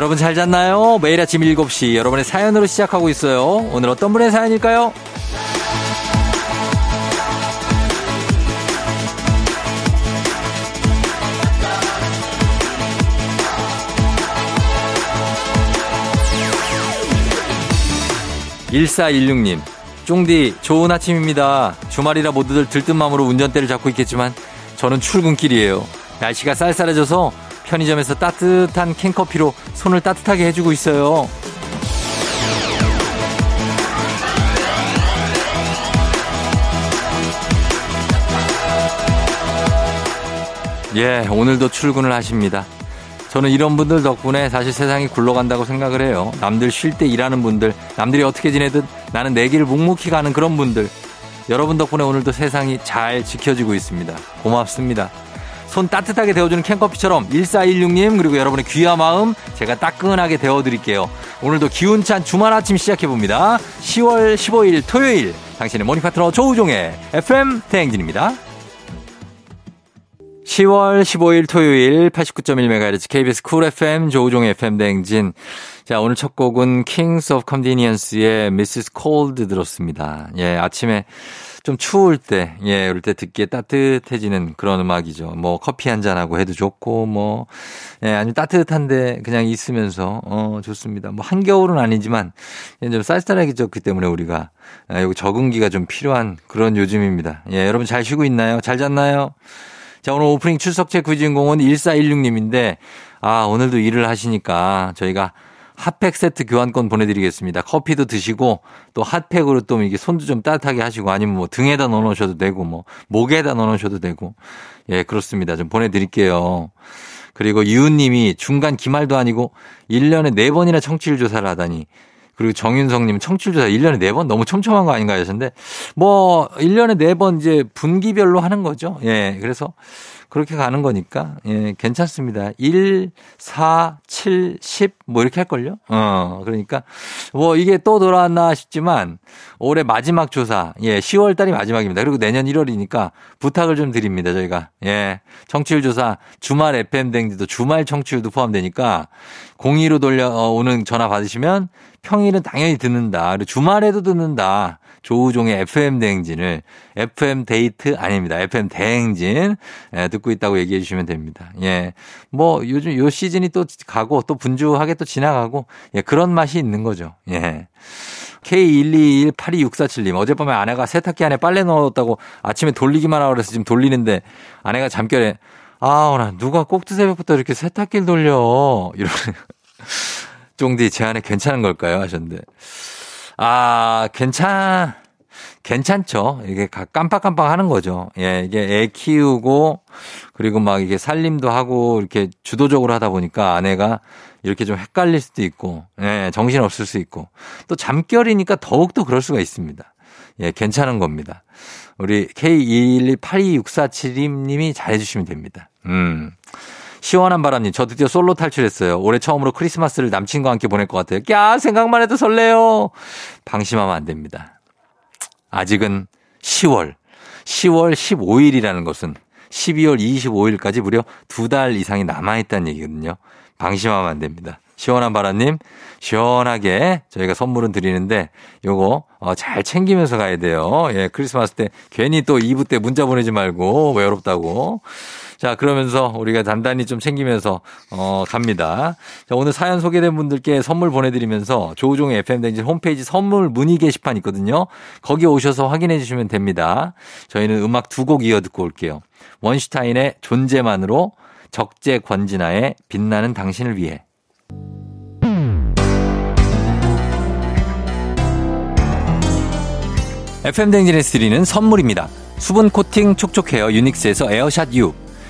여러분 잘 잤나요? 매일 아침 7시 여러분의 사연으로 시작하고 있어요. 오늘 어떤 분의 사연일까요? 1416님, 쫑디, 좋은 아침입니다. 주말이라 모두들 들뜬 마음으로 운전대를 잡고 있겠지만, 저는 출근길이에요. 날씨가 쌀쌀해져서 편의점에서 따뜻한 캔커피로 손을 따뜻하게 해주고 있어요. 예, 오늘도 출근을 하십니다. 저는 이런 분들 덕분에 사실 세상이 굴러간다고 생각을 해요. 남들 쉴 때 일하는 분들, 남들이 어떻게 지내든 나는 내 길을 묵묵히 가는 그런 분들. 여러분 덕분에 오늘도 세상이 잘 지켜지고 있습니다. 고맙습니다. 손 따뜻하게 데워주는 캔커피처럼 1416님 그리고 여러분의 귀한 마음 제가 따끈하게 데워드릴게요. 오늘도 기운찬 주말 아침 시작해봅니다. 10월 15일 토요일 당신의 morning 파트너 조우종의 FM 대행진입니다. 10월 15일 토요일 89.1MHz KBS Cool FM 조우종의 FM 대행진. 자, 오늘 첫 곡은 Kings of Convenience의 Mrs. Cold 들었습니다. 예, 아침에 좀 추울 때, 예, 이럴 때 듣기에 따뜻해지는 그런 음악이죠. 뭐 커피 한 잔하고 해도 좋고, 뭐, 예, 아니면 따뜻한데 그냥 있으면서, 어, 좋습니다. 뭐 한겨울은 아니지만, 좀 쌀쌀하게 졌기 때문에 우리가, 아, 여기 적응기가 좀 필요한 그런 요즘입니다. 예, 여러분 잘 쉬고 있나요? 잘 잤나요? 자, 오늘 오프닝 출석체 구주인공은 1416님인데, 아, 오늘도 일을 하시니까 저희가 핫팩 세트 교환권 보내드리겠습니다. 커피도 드시고 또 핫팩으로 또 이게 손도 좀 따뜻하게 하시고 아니면 뭐 등에다 넣어놓으셔도 되고 뭐 목에다 넣어놓으셔도 되고 예 그렇습니다. 좀 보내드릴게요. 그리고 이웃님이 중간 기말도 아니고 1년에 4번이나 청취율 조사를 하다니 그리고 정윤성님 청취율 조사 1년에 4번 너무 촘촘한 거 아닌가 하셨는데 뭐 1년에 4번 이제 분기별로 하는 거죠. 예 그래서 그렇게 가는 거니까, 예, 괜찮습니다. 1, 4, 7, 10, 뭐 이렇게 할걸요? 어, 그러니까, 뭐 이게 또 돌아왔나 싶지만, 올해 마지막 조사, 예, 10월 달이 마지막입니다. 그리고 내년 1월이니까 부탁을 좀 드립니다, 저희가. 예, 청취율 조사, 주말 FM댕지도 주말 청취율도 포함되니까, 02로 돌려오는 전화 받으시면 평일은 당연히 듣는다. 그리고 주말에도 듣는다. 조우종의 FM 대행진을 FM 데이트 아닙니다. FM 대행진 예, 듣고 있다고 얘기해 주시면 됩니다. 예. 뭐 요즘 요 시즌이 또 가고 또 분주하게 또 지나가고 예, 그런 맛이 있는 거죠. 예. K121826477님, 어젯밤에 아내가 세탁기 안에 빨래 넣었다고 아침에 돌리기만 하고 그래서 지금 돌리는데 아내가 잠결에 아, 나 누가 꼭두 새벽부터 이렇게 세탁기를 돌려. 이러는. 쫑디, 제 안에 괜찮은 걸까요? 하셨는데. 아, 괜찮, 괜찮죠. 이게 깜빡깜빡 하는 거죠. 예, 이게 애 키우고 그리고 막 이게 살림도 하고 이렇게 주도적으로 하다 보니까 아내가 이렇게 좀 헷갈릴 수도 있고, 예, 정신 없을 수 있고 또 잠결이니까 더욱더 그럴 수가 있습니다. 예, 괜찮은 겁니다. 우리 K212826472님이 잘해주시면 됩니다. 음. 시원한 바람님, 저 드디어 솔로 탈출했어요. 올해 처음으로 크리스마스를 남친과 함께 보낼 것 같아요. 야, 생각만 해도 설레요. 방심하면 안 됩니다. 아직은 10월, 10월 15일이라는 것은 12월 25일까지 무려 두 달 이상이 남아있다는 얘기거든요. 방심하면 안 됩니다. 시원한 바람님, 시원하게 저희가 선물은 드리는데 요거 어, 잘 챙기면서 가야 돼요. 예, 크리스마스 때 괜히 또 2부 때 문자 보내지 말고 외롭다고. 자, 그러면서 우리가 단단히 좀 챙기면서 어, 갑니다. 자, 오늘 사연 소개된 분들께 선물 보내드리면서 조우종의 FM댕진 홈페이지 선물 문의 게시판 있거든요. 거기 오셔서 확인해 주시면 됩니다. 저희는 음악 두 곡 이어 듣고 올게요. 원슈타인의 존재만으로 적재 권진아의 빛나는 당신을 위해. FM댕진에서 드리는 선물입니다. 수분 코팅 촉촉 헤어 유닉스에서 에어샷 U.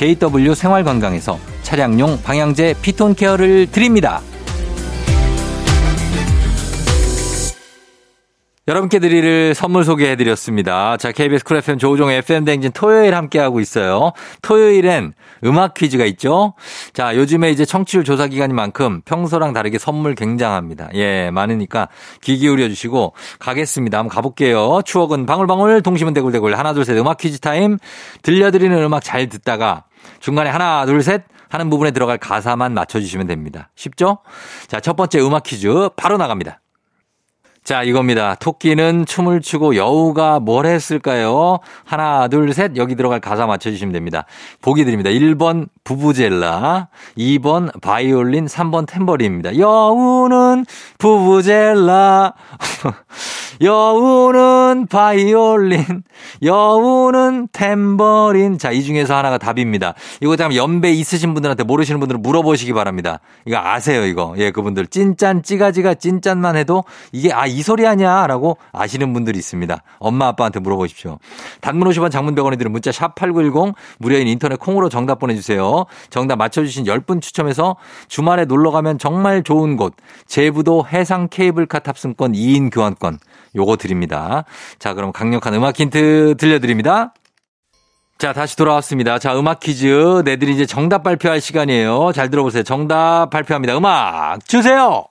JW 생활건강에서 차량용 방향제 피톤 케어를 드립니다. 여러분께 드릴 선물 소개해드렸습니다. 자, KBS Cool FM 조우종 FM 댕진 토요일 함께하고 있어요. 토요일엔 음악 퀴즈가 있죠. 자, 요즘에 이제 청취율 조사 기간인 만큼 평소랑 다르게 선물 굉장합니다. 예, 많으니까 귀 기울여 주시고 가겠습니다. 한번 가볼게요. 추억은 방울방울, 동심은 대굴대굴. 하나, 둘, 셋 음악 퀴즈 타임. 들려드리는 음악 잘 듣다가 중간에 하나, 둘, 셋 하는 부분에 들어갈 가사만 맞춰주시면 됩니다. 쉽죠? 자, 첫 번째 음악 퀴즈 바로 나갑니다. 자, 이겁니다. 토끼는 춤을 추고 여우가 뭘 했을까요? 하나, 둘, 셋. 여기 들어갈 가사 맞춰주시면 됩니다. 보기 드립니다. 1번 부부젤라, 2번 바이올린, 3번 템버린입니다. 여우는 부부젤라, 여우는 바이올린, 여우는 템버린. 자, 이 중에서 하나가 답입니다. 이거 참 연배 있으신 분들한테 모르시는 분들은 물어보시기 바랍니다. 이거 아세요, 이거. 예, 그분들. 찐짠, 찌가지가 찐짠만 해도 이게 아, 이 소리 아니야? 라고 아시는 분들이 있습니다. 엄마, 아빠한테 물어보십시오. 단문 50원 장문 100원이 들은 문자 샵8910 무료인 인터넷 콩으로 정답 보내주세요. 정답 맞춰주신 10분 추첨해서 주말에 놀러 가면 정말 좋은 곳. 제부도 해상 케이블카 탑승권 2인 교환권. 요거 드립니다. 자, 그럼 강력한 음악 힌트 들려드립니다. 자, 다시 돌아왔습니다. 자, 음악 퀴즈. 내들이 이제 정답 발표할 시간이에요. 잘 들어보세요. 정답 발표합니다. 음악 주세요!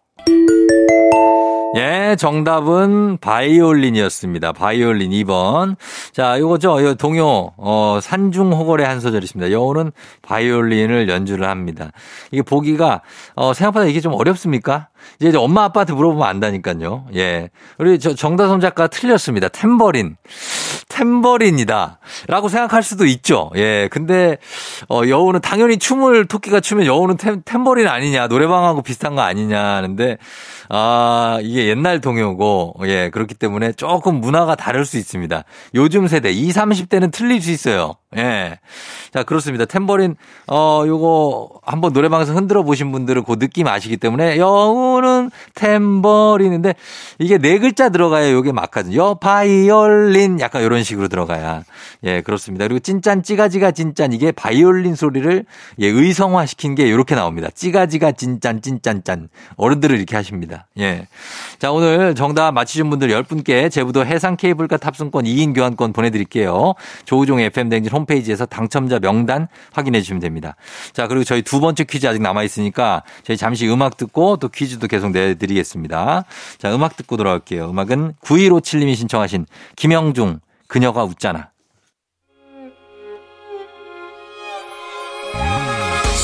예, 정답은 바이올린이었습니다. 바이올린 2번. 자, 요거죠. 요 동요, 어, 산중호걸의 한 소절 있습니다. 여우는 바이올린을 연주를 합니다. 이게 보기가, 어, 생각보다 이게 좀 어렵습니까? 이제 엄마 아빠한테 물어보면 안다니까요. 예. 우리 저 정다솜 작가 틀렸습니다. 템버린. 템버린이다. 라고 생각할 수도 있죠. 예. 근데, 어, 여우는 당연히 춤을 토끼가 추면 여우는 템, 템버린 아니냐. 노래방하고 비슷한 거 아니냐 하는데, 아, 이게 옛날 동요고, 예, 그렇기 때문에 조금 문화가 다를 수 있습니다. 요즘 세대, 20, 30대는 틀릴 수 있어요. 예. 자, 그렇습니다. 템버린, 어, 요거 한번 노래방에서 흔들어 보신 분들은 그 느낌 아시기 때문에 여우는 템버린인데 이게 네 글자 들어가야 요게 맞거든요. 여, 바이올린 약간 요런 식으로 들어가야. 예, 그렇습니다. 그리고 찐짠, 찌가지가 찐짠 이게 바이올린 소리를 예, 의성화 시킨 게 요렇게 나옵니다. 찌가지가 찐짠, 찐짠짠. 어른들을 이렇게 하십니다. 예. 자, 오늘 정답 맞히신 분들 10분께 제부도 해상 케이블카 탑승권 2인 교환권 보내드릴게요. 조우종 FM댕진 홈페이지에서 당첨자 명단 확인해 주시면 됩니다. 자, 그리고 저희 두 번째 퀴즈 아직 남아 있으니까 저희 잠시 음악 듣고 또 퀴즈도 계속 내드리겠습니다. 자, 음악 듣고 돌아올게요. 음악은 9157님이 신청하신 김영중, 그녀가 웃잖아.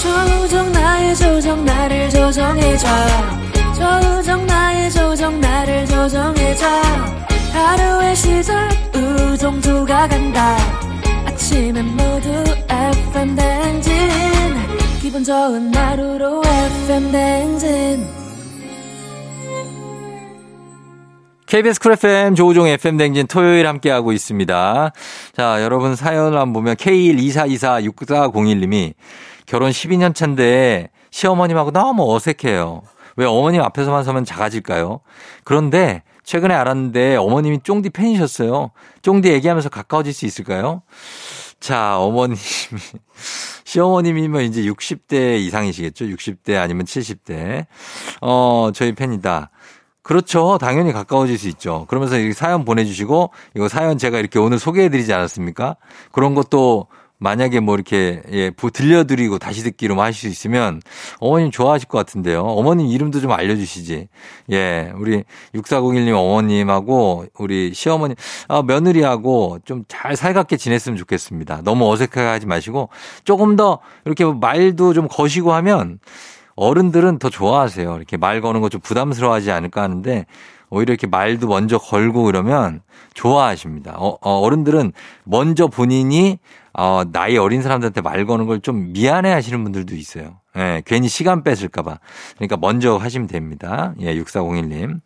조정 나의 조정 나를 조정해줘 조정 나의 조정 나를 조정해줘 하루의 시절 우정조가 간다 아침엔 모두 FM 댕진 기분 좋은 하루로 FM 댕진 KBS 쿨 FM 조우종 FM 댕진 토요일 함께하고 있습니다. 자, 여러분 사연을 한번 보면 K124246401님이 결혼 12년 차인데 시어머님하고 너무 어색해요. 왜 어머님 앞에서만 서면 작아질까요? 그런데 최근에 알았는데 어머님이 쫑디 팬이셨어요. 쫑디 얘기하면서 가까워질 수 있을까요? 자, 어머님이, 시어머님이면 이제 60대 이상이시겠죠? 60대 아니면 70대. 어, 저희 팬이다. 그렇죠. 당연히 가까워질 수 있죠. 그러면서 이 사연 보내주시고, 이거 사연 제가 이렇게 오늘 소개해드리지 않았습니까? 그런 것도 만약에 뭐 이렇게 예, 들려드리고 다시 듣기로 하실 수 있으면 어머님 좋아하실 것 같은데요. 어머님 이름도 좀 알려주시지. 예, 우리 6401님 어머님하고 우리 시어머니, 아, 며느리하고 좀 잘 살갑게 지냈으면 좋겠습니다. 너무 어색하게 하지 마시고 조금 더 이렇게 말도 좀 거시고 하면 어른들은 더 좋아하세요. 이렇게 말 거는 거 좀 부담스러워하지 않을까 하는데 오히려 이렇게 말도 먼저 걸고 그러면 좋아하십니다. 어, 어 른들은 먼저 본인이 어, 나이 어린 사람들한테 말 거는 걸 좀 미안해 하시는 분들도 있어요. 예, 괜히 시간 뺏을까봐. 그러니까 먼저 하시면 됩니다. 예, 6401님.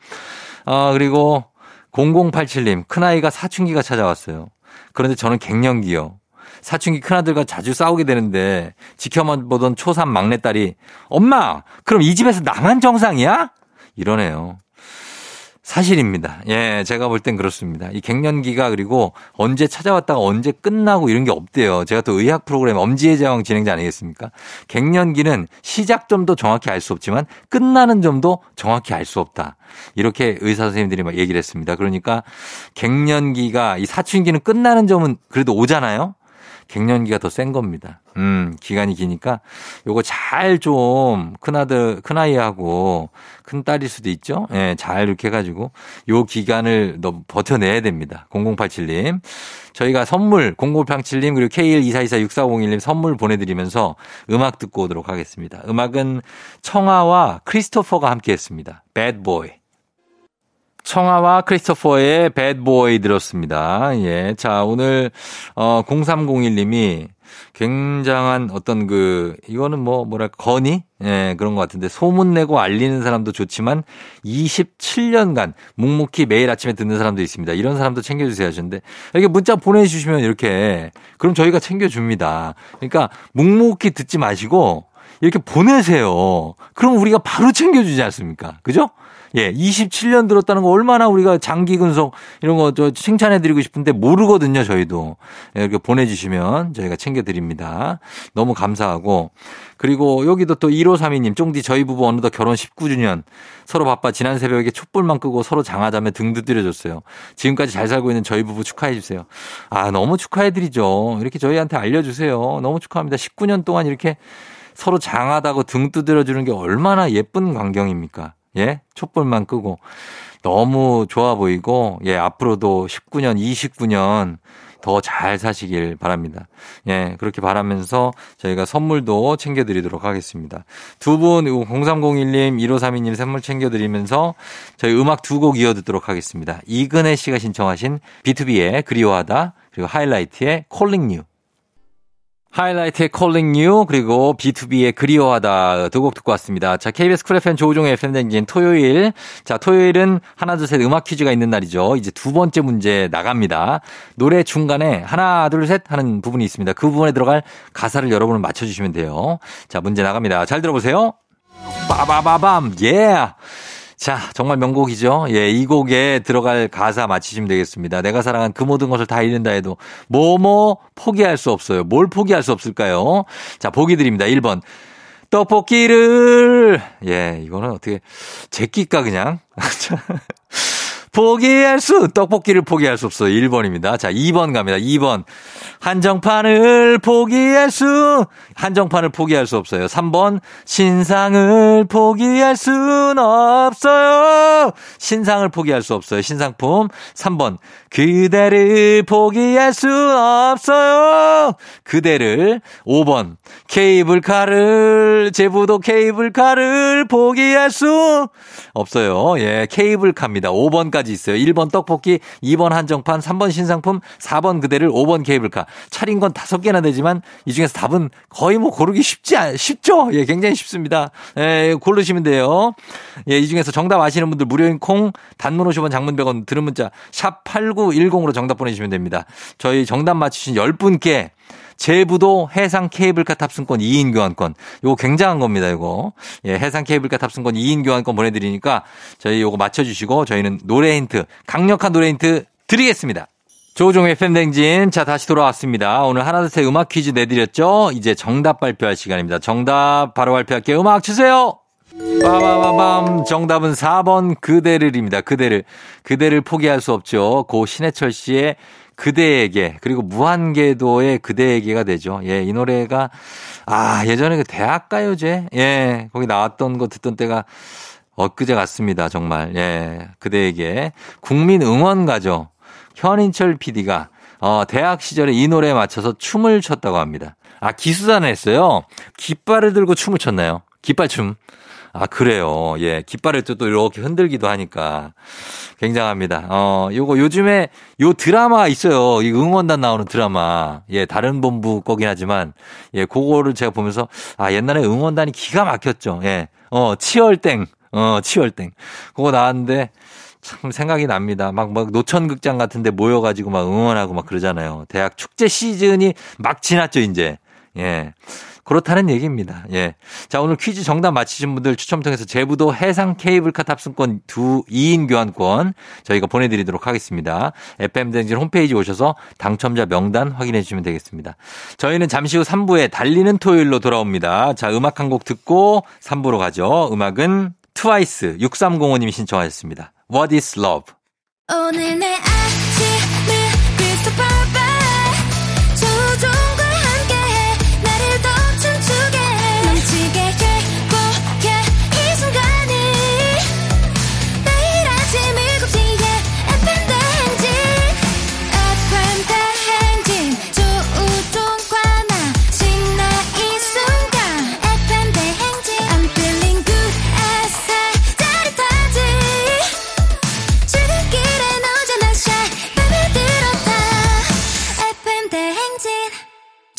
어, 그리고 0087님, 큰아이가 사춘기가 찾아왔어요. 그런데 저는 갱년기요. 사춘기 큰아들과 자주 싸우게 되는데 지켜만 보던 초3 막내딸이 엄마, 그럼 이 집에서 나만 정상이야? 이러네요. 사실입니다. 예, 제가 볼 땐 그렇습니다. 이 갱년기가 그리고 언제 찾아왔다가 언제 끝나고 이런 게 없대요. 제가 또 의학 프로그램 엄지의 제왕 진행자 아니겠습니까? 갱년기는 시작 점도 정확히 알 수 없지만 끝나는 점도 정확히 알 수 없다. 이렇게 의사 선생님들이 막 얘기를 했습니다. 그러니까 갱년기가 이 사춘기는 끝나는 점은 그래도 오잖아요. 갱년기가 더 센 겁니다. 음, 기간이 기니까 요거 잘 좀 큰아들, 큰아이하고 큰딸일 수도 있죠. 예, 잘 이렇게 해가지고 요 기간을 너 버텨내야 됩니다. 0087님. 저희가 선물 0087님 그리고 K124246401님 선물 보내드리면서 음악 듣고 오도록 하겠습니다. 음악은 청아와 크리스토퍼가 함께 했습니다. Bad Boy. 청아와 크리스토퍼의 배드보이 들었습니다. 예. 자, 오늘, 어, 0301님이 굉장한 어떤 그, 이거는 뭐, 뭐랄까, 건의? 예, 그런 것 같은데, 소문내고 알리는 사람도 좋지만, 27년간 묵묵히 매일 아침에 듣는 사람도 있습니다. 이런 사람도 챙겨주세요 하셨는데, 이렇게 문자 보내주시면 이렇게, 그럼 저희가 챙겨줍니다. 그러니까, 묵묵히 듣지 마시고, 이렇게 보내세요. 그럼 우리가 바로 챙겨주지 않습니까? 그죠? 예, 27년 들었다는 거 얼마나 우리가 장기 근속 이런 거 저 칭찬해 드리고 싶은데 모르거든요, 저희도. 예, 이렇게 보내주시면 저희가 챙겨드립니다. 너무 감사하고. 그리고 여기도 또 1532님, 쫑디 저희 부부 어느덧 결혼 19주년. 서로 바빠 지난 새벽에 촛불만 끄고 서로 장하자며 등도 들여줬어요. 지금까지 잘 살고 있는 저희 부부 축하해주세요. 아, 너무 축하해드리죠. 이렇게 저희한테 알려주세요. 너무 축하합니다. 19년 동안 이렇게 서로 장하다고 등 두드려주는 게 얼마나 예쁜 광경입니까? 예? 촛불만 끄고 너무 좋아 보이고 예, 앞으로도 19년, 29년 더 잘 사시길 바랍니다. 예, 그렇게 바라면서 저희가 선물도 챙겨드리도록 하겠습니다. 두 분, 0301님, 1532님 선물 챙겨드리면서 저희 음악 두 곡 이어 듣도록 하겠습니다. 이근혜 씨가 신청하신 BTOB의 그리워하다, 그리고 하이라이트의 Calling You. 하이라이트의 Calling You 그리고 BTOB의 그리워하다 두 곡 듣고 왔습니다. 자, KBS Cool FM 조우종의 FM 댕진 토요일. 자, 토요일은 하나 둘 셋 음악 퀴즈가 있는 날이죠. 이제 두 번째 문제 나갑니다. 노래 중간에 하나 둘 셋 하는 부분이 있습니다. 그 부분에 들어갈 가사를 여러분은 맞춰 주시면 돼요. 자, 문제 나갑니다. 잘 들어보세요. 빠바바밤. 예. Yeah. 자, 정말 명곡이죠. 예, 이 곡에 들어갈 가사 맞히시면 되겠습니다. 내가 사랑한 그 모든 것을 다 잃는다 해도 뭐뭐 포기할 수 없어요. 뭘 포기할 수 없을까요? 자, 보기 드립니다. 1번. 떡볶이를 예, 이거는 어떻게 제끼까 그냥. 포기할 수, 떡볶이를 포기할 수 없어요. 1번입니다. 자, 2번 갑니다. 2번. 한정판을 포기할 수, 한정판을 포기할 수 없어요. 3번. 신상을 포기할 순 없어요. 신상을 포기할 수 없어요. 신상품. 3번. 그대를 포기할 수 없어요. 그대를. 5번. 케이블카를, 제부도 케이블카를 포기할 수 없어요. 예, 케이블카입니다. 5번까지 있어요. 1번 떡볶이, 2번 한정판, 3번 신상품, 4번 그대를, 5번 케이블카. 차린 건 다섯 개나 되지만 이 중에서 답은 거의 뭐 고르기 쉽지 않, 쉽죠? 예, 굉장히 쉽습니다. 예, 고르시면 돼요. 예, 이 중에서 정답 아시는 분들 무료인 콩, 단문 50원, 장문 100원 들은 문자 샵 8910으로 정답 보내주시면 됩니다. 저희 정답 맞추신 10분께 제부도 해상 케이블카 탑승권 2인 교환권. 요거 굉장한 겁니다, 이거. 예, 해상 케이블카 탑승권 2인 교환권 보내드리니까 저희 요거 맞춰주시고 저희는 노래 힌트, 강력한 노래 힌트 드리겠습니다. 조종의 팬댕진. 자, 다시 돌아왔습니다. 오늘 하나, 둘, 셋 음악 퀴즈 내드렸죠? 이제 정답 발표할 시간입니다. 정답 바로 발표할게요. 음악 주세요! 빠바바밤. 정답은 4번 그대를입니다. 그대를. 그대를 포기할 수 없죠. 고 신해철 씨의 그대에게 그리고 무한궤도의 그대에게가 되죠. 예, 이 노래가 아 예전에 그 대학 가요제 예 거기 나왔던 거 듣던 때가 엊그제 같습니다. 정말 예 그대에게 국민 응원가죠. 현인철 PD가 어, 대학 시절에 이 노래에 맞춰서 춤을 췄다고 합니다. 아 기수단을 했어요. 깃발을 들고 춤을 췄나요? 깃발춤. 아, 그래요. 예. 깃발을 또 이렇게 흔들기도 하니까 굉장합니다. 어, 요거 요즘에 요 드라마 있어요. 이 응원단 나오는 드라마. 예, 다른 본부 거긴 하지만 예, 그거를 제가 보면서 아, 옛날에 응원단이 기가 막혔죠. 예. 어, 치얼땡. 어, 치얼땡. 그거 나왔는데 참 생각이 납니다. 막, 막 노천극장 같은데 모여가지고 막 응원하고 막 그러잖아요. 대학 축제 시즌이 막 지났죠, 이제. 예. 그렇다는 얘기입니다. 예. 자, 오늘 퀴즈 정답 맞히신 분들 추첨 통해서 제부도 해상 케이블카 탑승권 두 2인 교환권 저희가 보내드리도록 하겠습니다. FM댕진 홈페이지 오셔서 당첨자 명단 확인해 주시면 되겠습니다. 저희는 잠시 후 3부에 달리는 토요일로 돌아옵니다. 자, 음악 한 곡 듣고 3부로 가죠. 음악은 트와이스 6305님이 신청하셨습니다. What is love?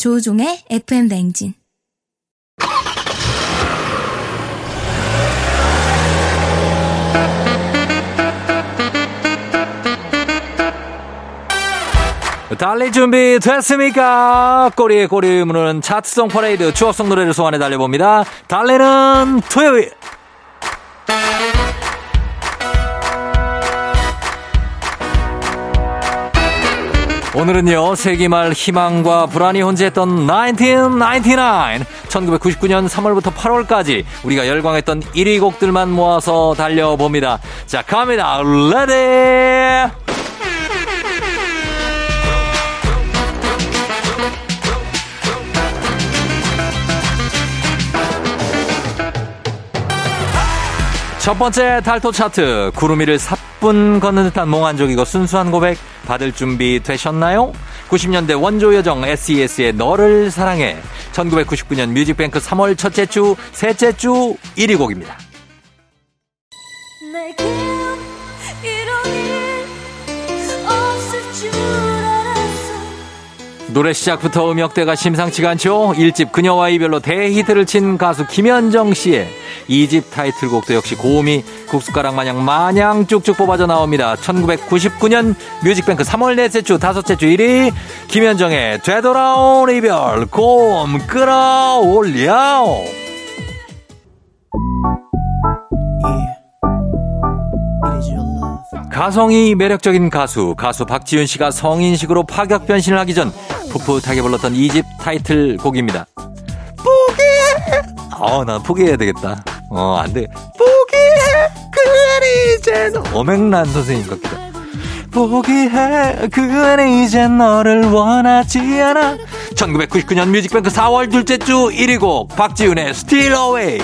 조종의 FM 냉진. 달릴 준비 됐습니까? 꼬리에 꼬리 무는 차트송 퍼레이드 추억송 노래를 소환해 달려봅니다. 달리는 토요일. 오늘은요, 세기말 희망과 불안이 혼재했던 1999. 1999년 3월부터 8월까지 우리가 열광했던 1위 곡들만 모아서 달려봅니다. 자, 갑니다. Ready! 첫 번째 달토 차트 구름 위를 사뿐 걷는 듯한 몽환적이고 순수한 고백 받을 준비 되셨나요? 90년대 원조 여정 SES의 너를 사랑해 1999년 뮤직뱅크 3월 첫째 주 셋째 주 1위 곡입니다. 노래 시작부터 음역대가 심상치가 않죠. 1집 그녀와 이별로 대히트를 친 가수 김현정 씨의 2집 타이틀곡도 역시 고음이 국숟가락 마냥 마냥 쭉쭉 뽑아져 나옵니다. 1999년 뮤직뱅크 3월 넷째 주 다섯째 주 1위 김현정의 되돌아온 이별 고음 끌어올려 가성이 매력적인 가수 가수 박지윤 씨가 성인식으로 파격 변신을 하기 전 풋풋하게 불렀던 2집 타이틀 곡입니다. 포기해! 어, 나 포기해야 되겠다. 어, 안 돼. 포기해! 그래, 이젠. 어맹란 선생님 같기도. 포기해, 그래, 이젠 너를 원하지 않아. 1999년 뮤직뱅크 4월 둘째 주 1위 곡, 박지윤의 Still Away.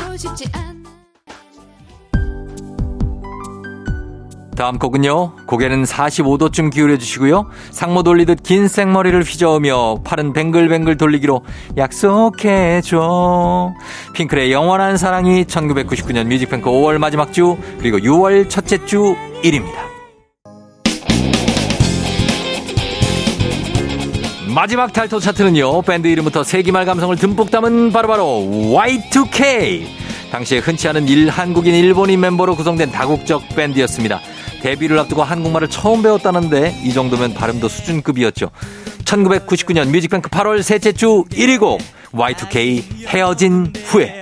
다음 곡은요. 고개는 45도쯤 기울여 주시고요. 상모 돌리듯 긴 생머리를 휘저으며 팔은 뱅글뱅글 돌리기로 약속해줘. 핑클의 영원한 사랑이 1999년 뮤직뱅크 5월 마지막 주 그리고 6월 첫째 주 1위입니다. 마지막 탈토 차트는요. 밴드 이름부터 세기말 감성을 듬뿍 담은 바로바로 Y2K. 당시에 흔치 않은 일 한국인 일본인 멤버로 구성된 다국적 밴드였습니다. 데뷔를 앞두고 한국말을 처음 배웠다는데 이 정도면 발음도 수준급이었죠. 1999년 뮤직뱅크 8월 셋째 주 1위 곡 Y2K 헤어진 후에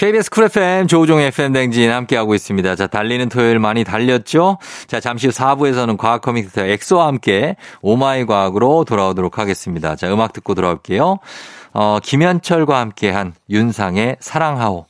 KBS Cool FM 조우종 FM 댕진 함께하고 있습니다. 자, 달리는 토요일 많이 달렸죠? 자, 잠시 후 4부에서는 과학 communicator 엑소와 함께 오마이 과학으로 돌아오도록 하겠습니다. 자, 음악 듣고 돌아올게요. 어, 김현철과 함께한 윤상의 사랑하오.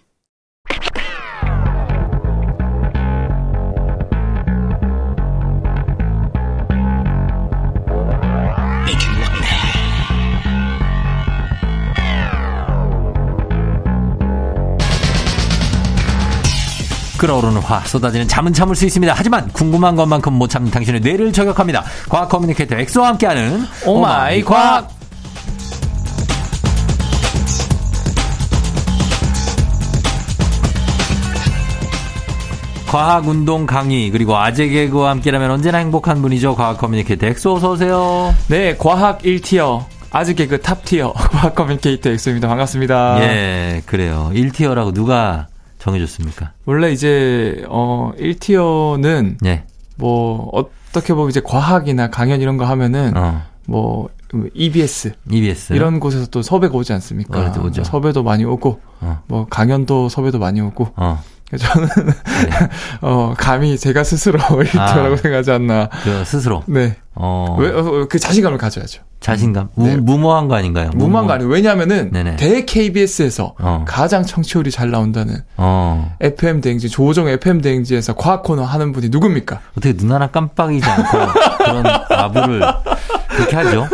끓어오르는 화 쏟아지는 잠은 참을 수 있습니다. 하지만 궁금한 것만큼 못 참는 당신의 뇌를 저격합니다. 과학 communicator 엑소와 함께하는 오마이 과학. 과학 운동 강의 그리고 아재 개그와 함께라면 언제나 행복한 분이죠. 과학 communicator 엑소 어서 오세요. 네, 과학 1 tier. 아재 개그 top tier 과학 communicator 엑소입니다. 반갑습니다. 예, 그래요. 1티어라고 누가 정해줬습니까? 원래 이제 어 1티어는 예. 뭐 어떻게 보면 이제 과학이나 강연 이런 거 하면은 어. 뭐 EBS EBS 이런 곳에서 또 섭외가 오지 않습니까? 어, 오죠. 뭐 섭외도 많이 오고 어. 뭐 강연도 섭외도 많이 오고 어. 저는 어 감히 제가 스스로 1티어라고 아. 생각하지 않나. 그 스스로 네. 어. 왜, 어, 그 자신감을 가져야죠. 자신감 네. 무, 무모한 거 아닌가요? 무모한 거 아니에요. 왜냐하면은 네네. 대 KBS에서 어. 가장 청취율이 잘 나온다는 어. FM 대행지 조종 FM 대행지에서 과학 코너 하는 분이 누굽니까? 어떻게 눈 하나 깜빡이지 않고 그런 아부를 그렇게 하죠?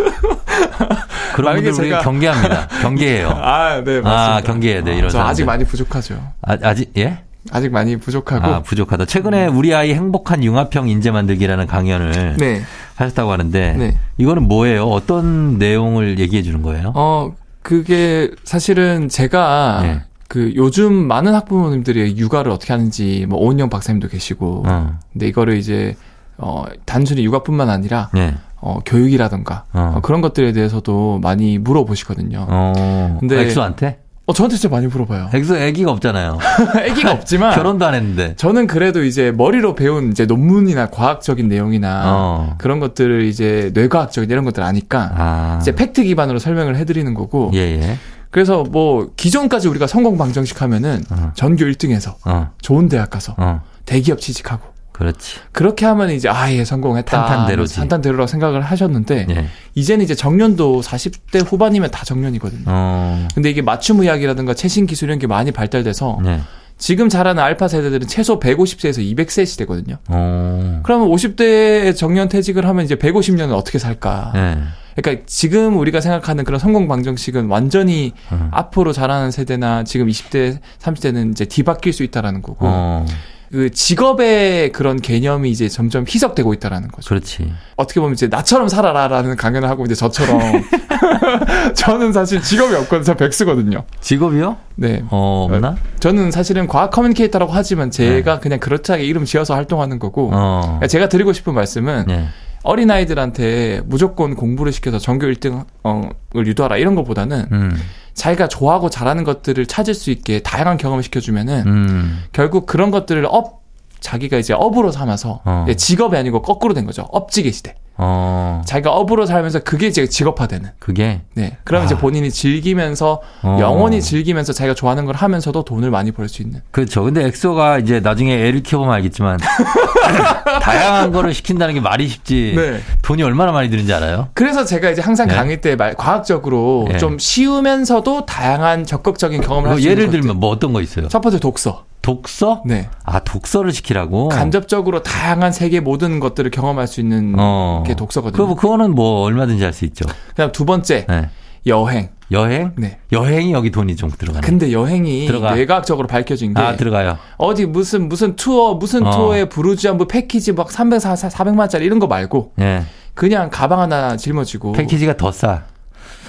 그런 분들 우리가 제가- 경계합니다. 경계해요. 아, 네, 맞습니다. 아, 경계해야 돼, 이런 저 아직 사람들. 많이 부족하죠. 아, 아직 예? 아직 많이 부족하고. 아, 부족하다. 최근에 우리 아이 행복한 융합형 인재 만들기라는 강연을 네. 하셨다고 하는데 네. 이거는 뭐예요? 어떤 내용을 얘기해 주는 거예요? 어, 그게 사실은 제가 네. 그 요즘 많은 학부모님들이 육아를 어떻게 하는지 뭐 오은영 박사님도 계시고. 어. 근데 이거를 이제 어 단순히 육아뿐만 아니라 네. 어 교육이라던가 어. 어, 그런 것들에 대해서도 많이 물어보시거든요. 어, 어. 근데- 엑소한테? 저한테 진짜 많이 물어봐요. 엑소 애기가 없잖아요. 아기가 없지만 결혼도 안 했는데. 저는 그래도 이제 머리로 배운 이제 논문이나 과학적인 내용이나 어. 그런 것들을 이제 뇌과학적인 이런 것들 아니까 아. 이제 팩트 기반으로 설명을 해드리는 거고 예, 예. 그래서 뭐 기존까지 우리가 성공 방정식 하면은 어. 전교 1등해서 어. 좋은 대학 가서 어. 대기업 취직하고 그렇지. 그렇게 하면 이제 아예 성공했다 탄탄대로지. 탄탄대로라고 생각을 하셨는데 예. 이제는 이제 정년도 40대 후반이면 다 정년이거든요. 어. 근데 이게 맞춤 의학이라든가 최신 기술 이런 게 많이 발달돼서 네. 지금 자라는 알파 세대들은 최소 150세에서 200세 시대거든요. 어. 그러면 50대에 정년 퇴직을 하면 이제 150년을 어떻게 살까? 네. 그러니까 지금 우리가 생각하는 그런 성공 방정식은 완전히 어. 앞으로 자라는 세대나 지금 20대, 30대는 이제 뒤바뀔 수 있다라는 거고 어. 그 직업의 그런 개념이 이제 점점 희석되고 있다라는 거죠. 그렇지. 어떻게 보면 이제 나처럼 살아라라는 강연을 하고 이제 저처럼 저는 사실 직업이 없거든요. 저 백수거든요. 직업이요? 네. 어, 없나? 저는 사실은 과학 communicator라고 하지만 제가 그냥 그렇게 이름 지어서 활동하는 거고 네. 어. 그러니까 제가 드리고 싶은 말씀은 네. 어린 아이들한테 무조건 공부를 시켜서 전교 1등을 유도하라 이런 것보다는 음. 자기가 좋아하고 잘하는 것들을 찾을 수 있게 다양한 경험을 시켜주면은 음. 결국 그런 것들을 업 자기가 이제 업으로 삼아서 어. 예, 직업이 아니고 거꾸로 된 거죠. 업직의 시대. 어. 자기가 업으로 살면서 그게 이제 직업화되는. 그게 네. 그럼 아. 이제 본인이 즐기면서 어. 영원히 즐기면서 자기가 좋아하는 걸 하면서도 돈을 많이 벌 수 있는. 그렇죠. 근데 엑소가 이제 나중에 애를 키워보면 알겠지만 다양한 거를 시킨다는 게 말이 쉽지. 네. 돈이 얼마나 많이 드는지 알아요? 그래서 제가 이제 항상 네. 강의 때 말, 과학적으로 네. 좀 쉬우면서도 다양한 적극적인 경험을 할뭐수 있는 예를 것들. 들면 뭐 어떤 거 있어요? 첫 번째 독서. 독서? 네. 아 독서를 시키라고. 간접적으로 다양한 세계 모든 것들을 경험할 수 있는 어. 게 독서거든요. 그거 그거는 뭐 얼마든지 할 수 있죠. 그다음 두 번째 네. 여행. 여행? 네. 여행이 여기 돈이 좀 들어가네. 근데 여행이 들어가. 뇌과학적으로 밝혀진 게 아 들어가요. 어디 무슨 무슨 투어 무슨 어. 투어에 부르주안부 패키지 막 300, 400만짜리 이런 거 말고 예. 그냥 가방 하나 짊어지고 패키지가 더 싸.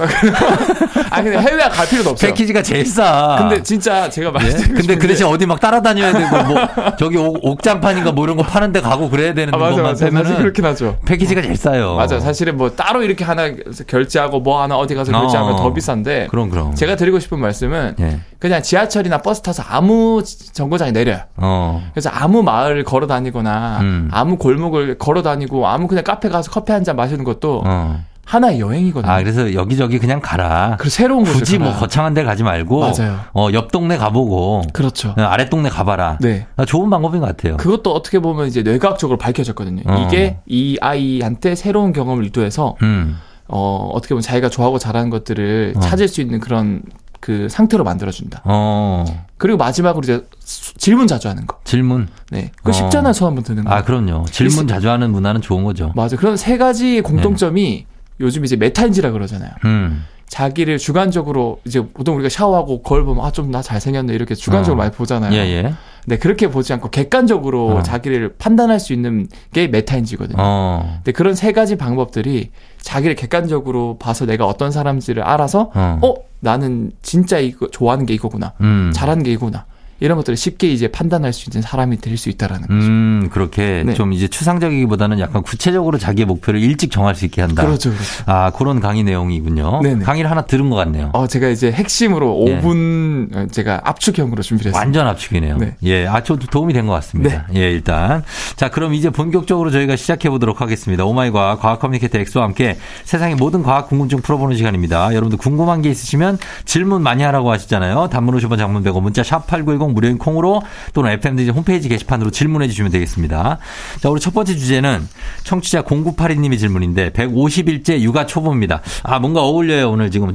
아 근데 해외 갈 필요도 없어요. 패키지가 제일 싸. 근데 진짜 제가 예? 말씀드리고 근데 그 대신 게- 어디 막 따라다녀야 되고 뭐 저기 옥, 옥장판인가 뭐 이런 거 파는데 가고 그래야 되는 아 맞아 것만 맞아 사실 빼면은 그렇긴 하죠. 패키지가 제일 싸요. 맞아 사실은 뭐 따로 이렇게 하나 결제하고 뭐 하나 어디 가서 결제하면 어. 더 비싼데 그럼 그럼. 제가 드리고 싶은 말씀은 예. 그냥 지하철이나 버스 타서 아무 정거장에 내려요. 어. 그래서 아무 마을 걸어 다니거나 음. 아무 골목을 걸어 다니고 아무 그냥 카페 가서 커피 한 잔 마시는 것도 어. 하나의 여행이거든요. 아, 그래서 여기저기 그냥 가라. 그리고 새로운 곳을 굳이 뭐 가라. 거창한 데 가지 말고 맞아요. 어, 옆 동네 가보고 그렇죠. 어, 아래 동네 가봐라. 네. 아, 좋은 방법인 것 같아요. 그것도 어떻게 보면 이제 뇌과학적으로 밝혀졌거든요. 어. 이게 이 아이한테 새로운 경험을 유도해서 음. 어, 어떻게 보면 자기가 좋아하고 잘하는 것들을 어. 찾을 수 있는 그런 그 상태로 만들어준다. 어. 그리고 마지막으로 이제 수- 질문 자주 하는 거. 질문. 네. 그거 어. 쉽잖아요, 손 한번 드는 거. 아, 그럼요. 질문 자주 하는 문화는 좋은 거죠. 맞아. 그런 세 가지 공통점이 요즘 이제 메타인지라 그러잖아요. 음. 자기를 주관적으로 이제 보통 우리가 샤워하고 거울 보면 아 좀 나 잘생겼네 이렇게 주관적으로 어. 많이 보잖아요. 예, 예. 네 그렇게 보지 않고 객관적으로 어. 자기를 판단할 수 있는 게 메타인지거든요. 어. 근데 그런 세 가지 방법들이 자기를 객관적으로 봐서 내가 어떤 사람인지를 알아서 어. 어 나는 진짜 이거 좋아하는 게 이거구나 음. 잘하는 게 이거구나 이런 것들을 쉽게 이제 판단할 수 있는 사람이 될 수 있다라는 거죠. 음, 그렇게 네. 좀 이제 추상적이기보다는 약간 구체적으로 자기의 목표를 일찍 정할 수 있게 한다. 그렇죠, 그렇죠. 아, 그런 강의 내용이군요. 네네. 강의를 하나 들은 것 같네요. 어 제가 이제 핵심으로 예. 5분 제가 압축형으로 준비를 했습니다. 완전 압축이네요. 네. 예, 아, 저 도움이 된 것 같습니다. 예, 일단. 자, 그럼 이제 본격적으로 저희가 시작해 보도록 하겠습니다. 오마이과학 과학 커뮤니케이터 엑소와 함께 세상의 모든 과학 궁금증 풀어보는 시간입니다. 여러분들 궁금한 게 있으시면 질문 많이 하라고 하시잖아요. 단문 50원 장문 100원 문자 샵 8910 무료인 콩으로 또는 FM대행진 홈페이지 게시판으로 질문해 주시면 되겠습니다. 자, 우리 첫 번째 주제는 청취자 0982님의 질문인데 150일째 육아 초보입니다. 아, 뭔가 어울려요. 오늘 지금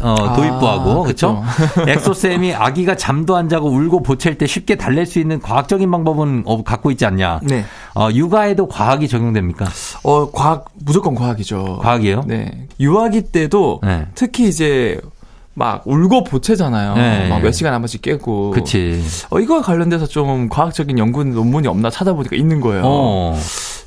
어, 아, 도입부하고. 그렇죠? 그쵸. 엑소쌤이 아기가 잠도 안 자고 울고 보챌 때 쉽게 달랠 수 있는 과학적인 방법은 어, 갖고 있지 않냐. 네. 어, 육아에도 과학이 적용됩니까? 어 과학 무조건 과학이죠. 과학이에요? 네. 유아기 때도 네. 특히 이제 막 울고 보채잖아요. 네. 막몇 시간 한 번씩 깨고. 그치. 어, 이거와 관련돼서 좀 과학적인 연구 논문이 없나 찾아보니까 있는 거예요. 어.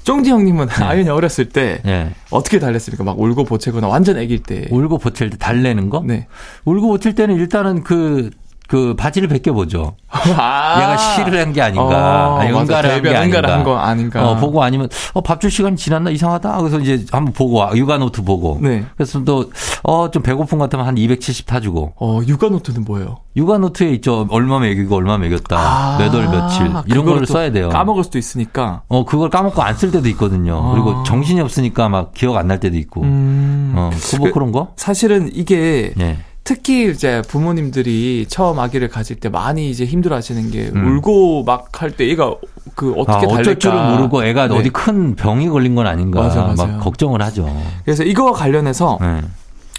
쫑디 형님은 아연이 어렸을 때 예. 어떻게 달랬습니까? 막 울고 보채거나 완전 아기일 때. 울고 보챌 때 달래는 거? 네. 울고 보챌 때는 일단은 그, 그 바지를 벗겨보죠. 아. 얘가 쉬를 한 게 아닌가. 어, 아니. 응가를 한 게 아닌가. 응가를 한거 아닌가. 어, 보고 아니면, 어, 밥줄 시간이 지났나? 이상하다? 그래서 이제 한번 보고, 와. 육아 노트 보고. 네. 그래서 또, 어, 좀 배고픈 것 같으면 한 270 타주고. 어, 육아 노트는 뭐예요? 육아 노트에 있죠. 얼마 먹이고 얼마 먹였다. 아, 몇월 며칠. 이런 거를 또 써야 돼요. 까먹을 수도 있으니까. 어, 그걸 까먹고 안 쓸 때도 있거든요. 아. 그리고 정신이 없으니까 막 기억 안 날 때도 있고. 음. 어, 그 뭐 그- 그런 거? 사실은 이게 예. 특히 이제 부모님들이 처음 아기를 가질 때 많이 이제 힘들어 하시는 게 음. 울고 막 할 때 얘가 그 아, 어떻게 달릴까. 어쩔 줄은 모르고 애가 네. 어디 큰 병이 걸린 건 아닌가. 맞아, 맞아요. 막 걱정을 하죠. 그래서 이거와 관련해서 네.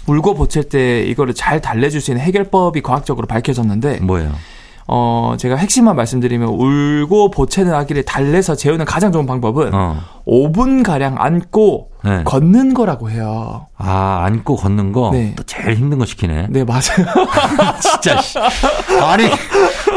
울고 보챌 때 이거를 잘 달래줄 수 있는 해결법이 과학적으로 밝혀졌는데 뭐예요? 어 제가 핵심만 말씀드리면 울고 보채는 아기를 달래서 재우는 가장 좋은 방법은 어. 5분 가량 안고 네. 걷는 거라고 해요. 아, 안고 걷는 거? 네. 또 제일 힘든 거 시키네. 네 맞아요. 진짜. 씨. 아니,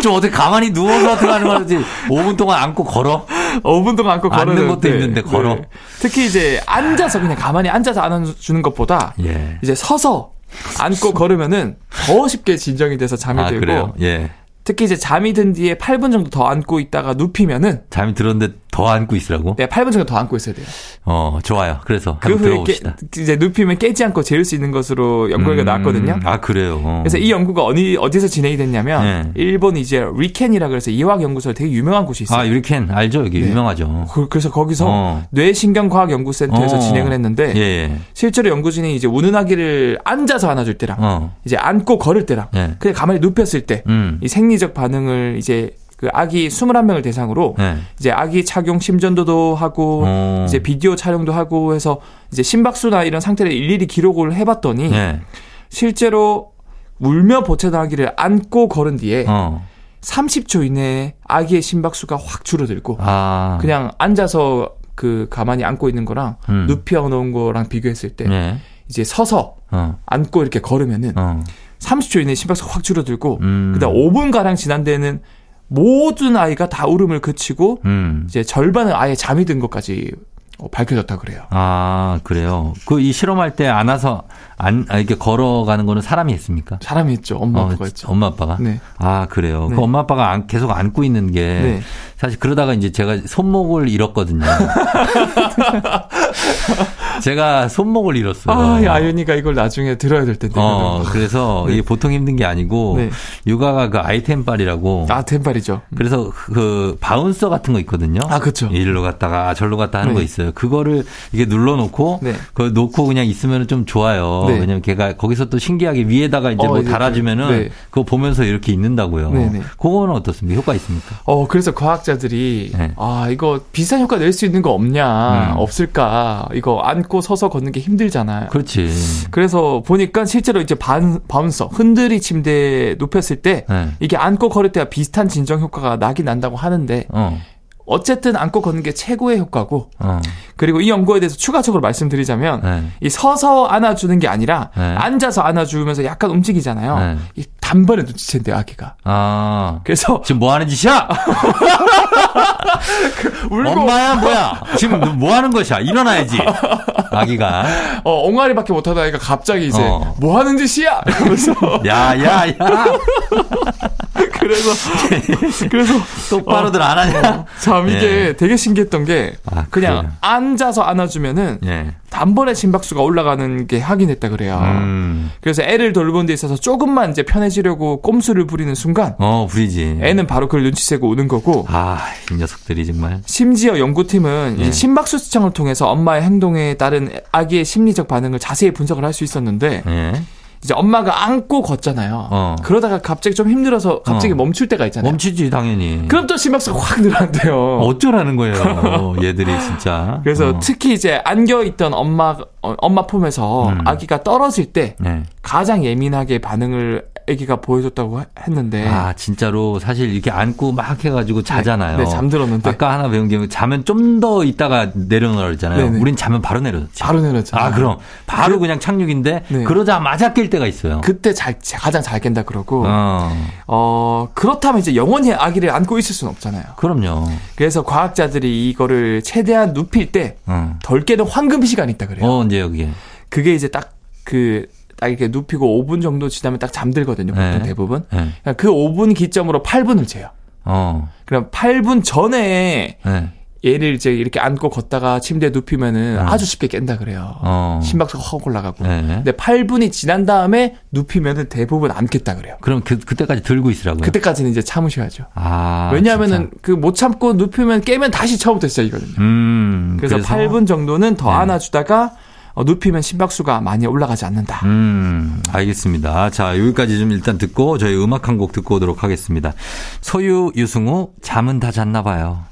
좀 어떻게 가만히 누워서 하는 거지? 5분 동안 안고 걸어? 5분 동안 안고 걸어야 앉는 것도 힘든데 걸어? 네. 특히 이제 앉아서 그냥 가만히 앉아서 안아주는 것보다 예. 이제 서서 안고 걸으면은 더 쉽게 진정이 돼서 잠이 아, 들고 그래요? 예. 특히 이제 잠이 든 뒤에 8분 정도 더 안고 있다가 눕히면은 잠이 들었는데 더 안고 있으라고? 네, 8분 정도 더 안고 있어야 돼요. 어, 좋아요. 그래서 그 한번 후에 깨, 들어봅시다. 이제 눕히면 깨지 않고 재울 수 있는 것으로 연구가 음, 나왔거든요. 아, 그래요? 어. 그래서 이 연구가 어디 어디서 진행이 됐냐면 네. 일본 이제 리켄이라 그래서 이화학 연구소 되게 유명한 곳이 있어요. 아, 유리캔 알죠? 여기 네. 유명하죠. 그- 그래서 거기서 어. 뇌신경과학연구센터에서 어. 진행을 했는데 예, 예. 실제로 연구진이 이제 우는 아기를 앉아서 안아줄 때랑 어. 이제 안고 걸을 때랑 예. 그냥 가만히 눕혔을 때이 음. 생리적 반응을 이제 그 아기 21명을 대상으로 예. 이제 아기 착용 심전도도 하고 어. 이제 비디오 촬영도 하고 해서 이제 심박수나 이런 상태를 일일이 기록을 해 봤더니 예. 실제로 울며 보채던 아기를 안고 걸은 뒤에 어. 30초 이내에 아기의 심박수가 확 줄어들고 아. 그냥 앉아서 그 가만히 안고 있는 거랑 음. 눕혀 놓은 거랑 비교했을 때 예. 이제 서서 어. 안고 이렇게 걸으면은 어. 30초 이내에 심박수가 확 줄어들고 음. 그다음 5분 가량 지난 데는 모든 아이가 다 울음을 그치고 음. 이제 절반은 아예 잠이 든 것까지 어, 밝혀졌다 그래요. 아, 그래요. 그 이 실험할 때 안아서 안 아, 이렇게 걸어가는 거는 사람이 했습니까? 사람이 있죠. 엄마 어, 아빠가 있죠. 엄마 아빠가. 네. 아 그래요. 네. 그 엄마 아빠가 안- 계속 안고 있는 게 네. 사실 그러다가 이제 제가 손목을 잃었거든요. 제가 손목을 잃었어요. 아, 이 아윤이가 이걸 나중에 들어야 될 텐데. 어, 그래서 네. 이게 보통 힘든 게 아니고 네. 육아가 그 아이템빨이라고 아, 템발이죠. 그래서 그 바운서 같은 거 있거든요. 아, 그쵸. 일로 갔다가 절로 갔다 하는 네. 거 있어요. 그거를 이게 눌러 놓고 네. 그걸 놓고 그냥 있으면 좀 좋아요. 네. 왜냐면 걔가 거기서 또 신기하게 위에다가 이제 어, 뭐 이제 달아 주면은 네. 그거 보면서 이렇게 있는다고요. 네, 네. 그거는 어떻습니까? 효과 있습니까? 어, 그래서 과학자들이, 네. 아, 이거 비슷한 효과 낼 수 있는 거 없냐, 음. 없을까, 이거 안고 서서 걷는 게 힘들잖아요. 그렇지. 그래서 보니까 실제로 이제 반, 바운서, 흔들이 침대에 눕혔을 때, 네. 이게 안고 걸을 때와 비슷한 진정 효과가 나긴 난다고 하는데, 어, 어쨌든 안고 걷는 게 최고의 효과고, 어, 그리고 이 연구에 대해서 추가적으로 말씀드리자면, 네. 이 서서 안아주는 게 아니라, 네. 앉아서 안아주면서 약간 움직이잖아요. 네. 이 단번에 눈치챈대요, 아기가. 아. 그래서, 지금 뭐 하는 짓이야? 울고, 엄마야, 뭐야? 지금 너뭐 하는 것이야? 일어나야지. 아기가. 어, 옹알이밖에 못하다 아이가 갑자기 이제, 어. 뭐 하는 짓이야! 이러면서, 야, 야, 야. 그래서, 그래서, 똑바로들 안 하냐? 참, 이게 예. 되게 신기했던 게, 아, 그냥 그래요? 앉아서 안아주면은, 예. 단번에 심박수가 올라가는 게 확인했다 그래요. 음. 그래서 애를 돌보는 데 있어서 조금만 이제 편해지려고 꼼수를 부리는 순간, 어, 부리지. 애는 바로 그걸 눈치채고 우는 거고, 아, 이 녀석들이 정말. 심지어 연구팀은 예. 이 심박수 측정을 통해서 엄마의 행동에 따른 아기의 심리적 반응을 자세히 분석을 할 수 있었는데 예. 이제 엄마가 안고 걷잖아요. 어. 그러다가 갑자기 좀 힘들어서 갑자기 어. 멈출 때가 있잖아요. 멈추지, 당연히. 그럼 또 심박수가 확 늘어난대요. 어쩌라는 거예요, 얘들이 진짜. 그래서 어. 특히 이제 안겨 있던 엄마 어, 엄마 품에서 음. 아기가 떨어질 때 네. 가장 예민하게 반응을 아기가 보여줬다고 하- 했는데 아, 진짜로 사실 이렇게 안고 막 해가지고 자잖아요. 네, 잠들었는데 아까 하나 배운 게 자면 좀 더 있다가 내려놓으라 그랬잖아요. 네네. 우린 자면 바로 내려놓지. 바로 내렸죠. 아, 그럼. 바로 그 냥 착륙인데, 네. 그러자마자 깰 때가 있어요. 그때 잘 가장 잘 깬다 그러고 어. 어, 그렇다면 이제 영원히 아기를 안고 있을 수는 없잖아요. 그럼요. 그래서 과학자들이 이거를 최대한 눕힐 때덜 어. 깨는 황금 시간이 있다 그래요. 어, 언제 여기에? 그게 이제 딱그 딱 이렇게 눕히고 5분 정도 지나면 딱 잠들거든요. 보통 네. 대부분. 네. 그냥 그 5분 기점으로 8분을 재요. 어, 그럼 8분 전에 네. 얘를 이제 이렇게 안고 걷다가 침대에 눕히면은 어. 아주 쉽게 깬다 그래요. 어. 심박수가 확 올라가고. 네. 근데 8분이 지난 다음에 눕히면은 대부분 안 깼다 그래요. 그럼 그, 그때까지 들고 있으라고요? 그때까지는 이제 참으셔야죠. 아. 왜냐하면은. 그 못 참고 눕히면 깨면 다시 처음부터 시작이거든요. 음. 그래서, 8분 정도는 더 네. 안아주다가 어, 눕히면 심박수가 많이 올라가지 않는다. 음, 알겠습니다. 자, 여기까지 좀 일단 듣고 저희 음악 한 곡 듣고 오도록 하겠습니다. 소유, 유승우, 잠은 다 잤나 봐요.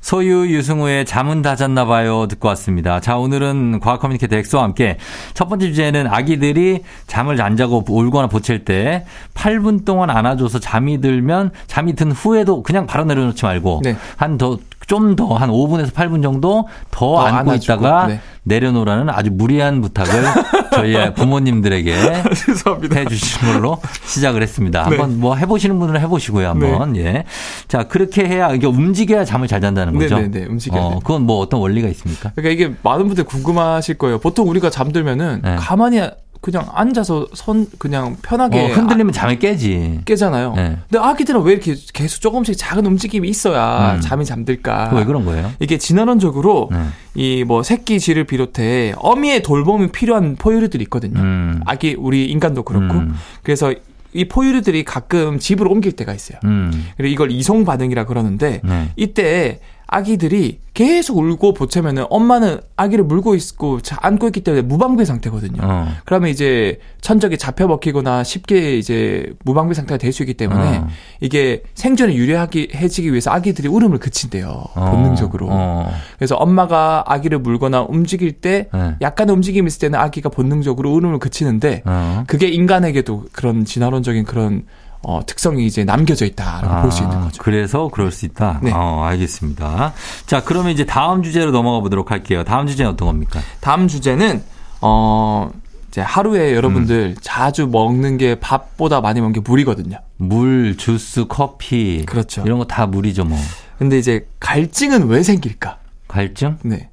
소유, 유승우의 잠은 다 잤나 봐요 듣고 왔습니다. 자, 오늘은 과학 커뮤니케이터 엑소와 함께 첫 번째 주제는 아기들이 잠을 안 자고 울거나 보챌 때 8분 동안 안아줘서 잠이 들면 잠이 든 후에도 그냥 바로 내려놓지 말고 네. 한 더, 좀 더 한 5분에서 8분 정도 더 더 안고 안아주고, 있다가 네. 내려놓으라는 아주 무리한 부탁을 저희 부모님들에게 죄송합니다. 해 주시는 걸로 시작을 했습니다. 네. 한번 뭐 해보시는 분들은 해보시고요. 한번 예. 자 그렇게 해야 이게 움직여야 잠을 잘 잔다는 거죠. 네네네, 움직여야 어. 그건 뭐 어떤 원리가 있습니까? 그러니까 이게 많은 분들 궁금하실 거예요. 보통 우리가 잠들면은 네. 가만히 그냥 앉아서 손 그냥 편하게 어, 흔들리면 잠이 깨지. 아, 깨잖아요. 네. 근데 아기들은 왜 이렇게 계속 조금씩 작은 움직임이 있어야 음. 잠이 잠들까? 왜 그런 거예요? 이게 진화론적으로 네. 이 뭐 새끼 쥐를 비롯해 어미의 돌봄이 필요한 포유류들이 있거든요. 음. 아기 우리 인간도 그렇고 음. 그래서 이 포유류들이 가끔 집을 옮길 때가 있어요. 음. 그리고 이걸 이송 반응이라 그러는데 네. 이때 아기들이 계속 울고 보채면은 엄마는 아기를 물고 있고 자- 안고 있기 때문에 무방비 상태거든요. 어. 그러면 이제 천적이 잡혀 먹히거나 쉽게 이제 무방비 상태가 될 수 있기 때문에 어. 이게 생존에 유리하게 해지기 위해서 아기들이 울음을 그친대요. 어. 본능적으로. 어. 그래서 엄마가 아기를 물거나 움직일 때 네. 약간의 움직임이 있을 때는 아기가 본능적으로 울음을 그치는데 어. 그게 인간에게도 그런 진화론적인 그런 어, 특성이 이제 남겨져 있다라고 볼수 있는 거죠. 그래서 그럴 수 있다. 네. 어, 알겠습니다. 자, 그러면 이제 다음 주제로 넘어가 보도록 할게요. 다음 주제는 어떤 겁니까? 다음 주제는 어 이제 하루에 여러분들 음. 자주 먹는 게 밥보다 많이 먹는 게 물이거든요. 물, 주스, 커피. 그렇죠. 이런 거 다 물이죠, 뭐. 근데 이제 갈증은 왜 생길까? 갈증? 네.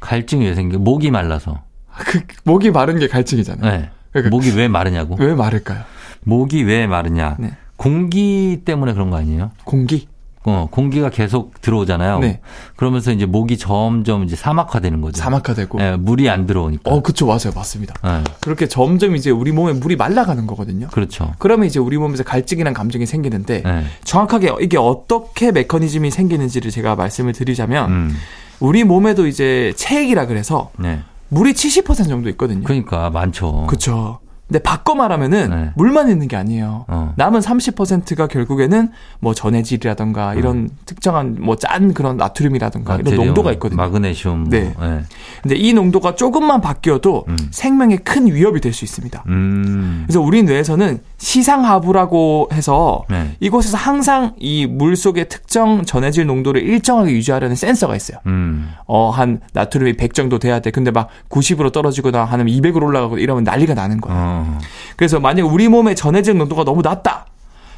갈증이 왜 생겨? 목이 말라서. 그 목이 마른 게 갈증이잖아요. 네. 그러니까 목이 왜 마르냐고? 왜 마를까요? 목이 왜 마르냐? 네. 공기 때문에 그런 거 아니에요? 공기. 어, 공기가 계속 들어오잖아요. 네. 그러면서 이제 목이 점점 이제 사막화되는 거죠. 사막화되고. 예, 물이 안 들어오니까. 어, 그쵸, 맞아요. 맞습니다. 예, 그렇게 점점 이제 우리 몸에 물이 말라가는 거거든요. 그렇죠. 그러면 이제 우리 몸에서 갈증이란 감정이 생기는데 예. 정확하게 이게 어떻게 메커니즘이 생기는지를 제가 말씀을 드리자면 음, 우리 몸에도 이제 체액이라 그래서 네. 물이 70% 정도 있거든요. 그러니까 많죠. 그쵸. 근데 바꿔 말하면은 네. 물만 있는 게 아니에요. 어. 남은 30%가 결국에는 뭐 전해질이라던가 이런 특정한 뭐 짠 그런 나트륨이라던가 이런 음. 농도가 있거든요. 마그네슘. 네. 뭐, 예. 근데 이 농도가 조금만 바뀌어도 음. 생명에 큰 위협이 될 수 있습니다. 음. 그래서 우리 뇌에서는 시상하부라고 해서 네. 이곳에서 항상 이 물 속의 특정 전해질 농도를 일정하게 유지하려는 센서가 있어요. 음. 어, 한 나트륨이 100 정도 돼야 돼. 근데 막 90으로 떨어지거나 하면 200으로 올라가고 이러면 난리가 나는 거예요. 어. 그래서 만약 우리 몸의 전해질 농도가 너무 낮다.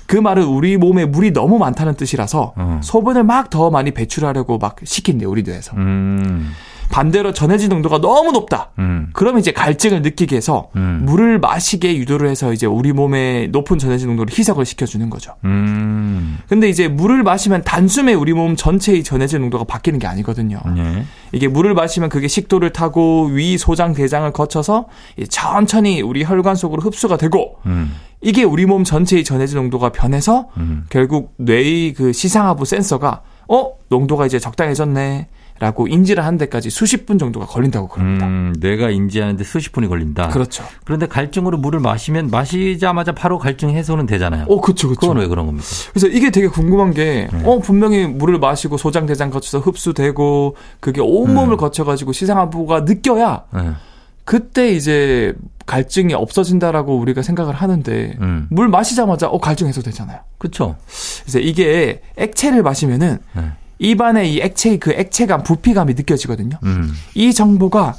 그 말은 우리 몸에 물이 너무 많다는 뜻이라서 어. 소변을 막 더 많이 배출하려고 막 시킨대요, 우리 뇌에서. 음. 반대로 전해질 농도가 너무 높다. 음. 그러면 이제 갈증을 느끼게 해서 음. 물을 마시게 유도를 해서 이제 우리 몸의 높은 전해질 농도를 희석을 시켜주는 거죠. 음. 근데 이제 물을 마시면 단숨에 우리 몸 전체의 전해질 농도가 바뀌는 게 아니거든요. 예. 이게 물을 마시면 그게 식도를 타고 위, 소장, 대장을 거쳐서 천천히 우리 혈관 속으로 흡수가 되고 음. 이게 우리 몸 전체의 전해질 농도가 변해서 음. 결국 뇌의 그 시상하부 센서가 어 농도가 이제 적당해졌네. 라고 인지를 하는 데까지 수십 분 정도가 걸린다고 그럽니다. 음, 뇌가 인지하는데 수십 분이 걸린다. 그렇죠. 그런데 갈증으로 물을 마시면 마시자마자 바로 갈증 해소는 되잖아요. 어, 그쵸, 그쵸. 그건 왜 그런 겁니까? 그래서 이게 되게 궁금한 게, 네. 어, 분명히 물을 마시고 소장, 대장 거쳐서 흡수되고, 그게 음. 온몸을 거쳐가지고 시상하부가 느껴야, 네. 그때 이제 갈증이 없어진다라고 우리가 생각을 하는데, 음. 물 마시자마자, 어, 갈증 해소되잖아요. 그쵸. 그래서 이게 액체를 마시면은, 네. 입안에 이 액체의 그 액체감, 부피감이 느껴지거든요. 음. 이 정보가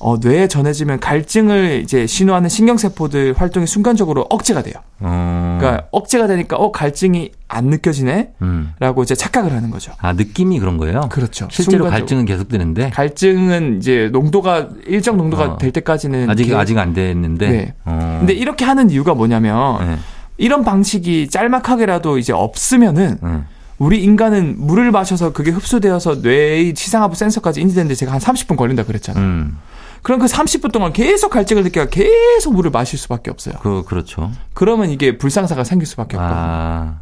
어, 뇌에 전해지면 갈증을 이제 신호하는 신경세포들 활동이 순간적으로 억제가 돼요. 어. 그러니까 억제가 되니까 어 갈증이 안 느껴지네. 음. 라고 이제 착각을 하는 거죠. 아, 느낌이 그런 거예요? 그렇죠. 실제로. 갈증은 계속되는데 갈증은 이제 농도가 일정 농도가 어. 될 때까지는 아직 이렇게- 아직 안 됐는데. 네. 어. 근데 이렇게 하는 이유가 뭐냐면 네. 이런 방식이 짤막하게라도 이제 없으면은 음. 우리 인간은 물을 마셔서 그게 흡수되어서 뇌의 시상하부 센서까지 인지되는데 제가 한 30분 걸린다 그랬잖아요. 음. 그럼 그 30분 동안 계속 갈증을 느껴 계속 물을 마실 수밖에 없어요. 그 그렇죠. 그러면 이게 불상사가 생길 수밖에 없거든요. 아.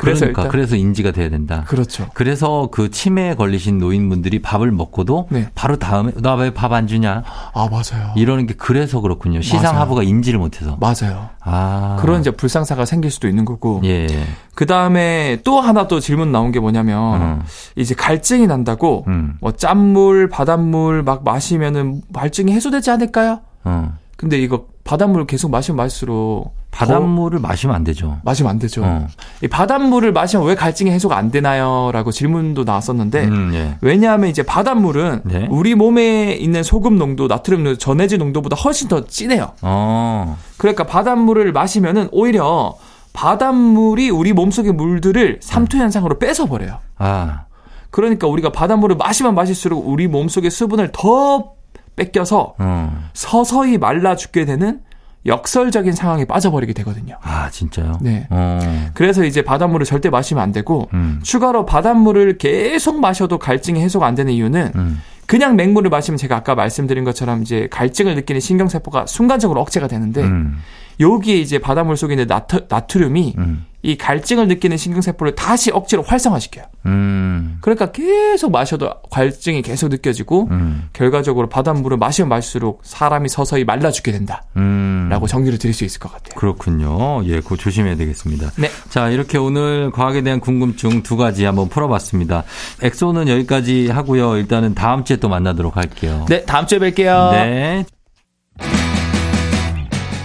그래서 그러니까 일단- 그래서 인지가 돼야 된다. 그렇죠. 그래서 그 치매에 걸리신 노인분들이 밥을 먹고도 네. 바로 다음에 나 왜 밥 안 주냐 아 맞아요. 이러는 게 그래서 그렇군요. 시상하부가 인지를 못해서. 맞아요. 아 그런 이제 불상사가 생길 수도 있는 거고. 예. 그 다음에 또 하나 또 질문 나온 게 뭐냐면 어. 이제 갈증이 난다고 음. 뭐 짠물, 바닷물 막 마시면은 갈증이 해소되지 않을까요? 어. 근데 이거 바닷물 계속 마시면 마실수록 더 바닷물을 마시면 안 되죠. 마시면 안 되죠. 어. 이 바닷물을 마시면 왜 갈증이 해소가 안 되나요?라고 질문도 나왔었는데 음, 예. 왜냐하면 이제 바닷물은 네. 우리 몸에 있는 소금 농도, 나트륨 농도, 전해질 농도보다 훨씬 더 진해요. 어. 그러니까 바닷물을 마시면은 오히려 바닷물이 우리 몸속의 물들을 삼투 현상으로 뺏어 버려요. 아. 그러니까 우리가 바닷물을 마시면 마실수록 우리 몸속의 수분을 더 뺏겨서 어. 서서히 말라 죽게 되는 역설적인 상황에 빠져버리게 되거든요. 아, 진짜요? 네. 어. 그래서 이제 바닷물을 절대 마시면 안 되고 음. 추가로 바닷물을 계속 마셔도 갈증이 해소가 안 되는 이유는 음. 그냥 맹물을 마시면 제가 아까 말씀드린 것처럼 이제 갈증을 느끼는 신경세포가 순간적으로 억제가 되는데 음. 여기에 이제 바닷물 속에 있는 나트, 나트륨이 음. 이 갈증을 느끼는 신경세포를 다시 억지로 활성화시켜요. 음. 그러니까 계속 마셔도 갈증이 계속 느껴지고 음. 결과적으로 바닷물을 마시면 마실수록 사람이 서서히 말라 죽게 된다라고 음. 정리를 드릴 수 있을 것 같아요. 그렇군요. 예, 그거 조심해야 되겠습니다. 네. 자, 이렇게 오늘 과학에 대한 궁금증 두 가지 한번 풀어봤습니다. 엑소는 여기까지 하고요. 일단은 다음 주에 또 만나도록 할게요. 네, 다음 주에 뵐게요. 네.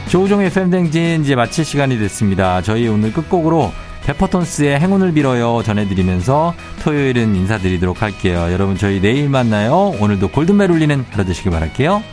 조우종의 팬댕진 이제 마칠 시간이 됐습니다. 저희 오늘 끝곡으로 페퍼톤스의 행운을 빌어요 전해드리면서 토요일은 인사드리도록 할게요. 여러분 저희 내일 만나요. 오늘도 골든벨 울리는 하루 되시길 바랄게요.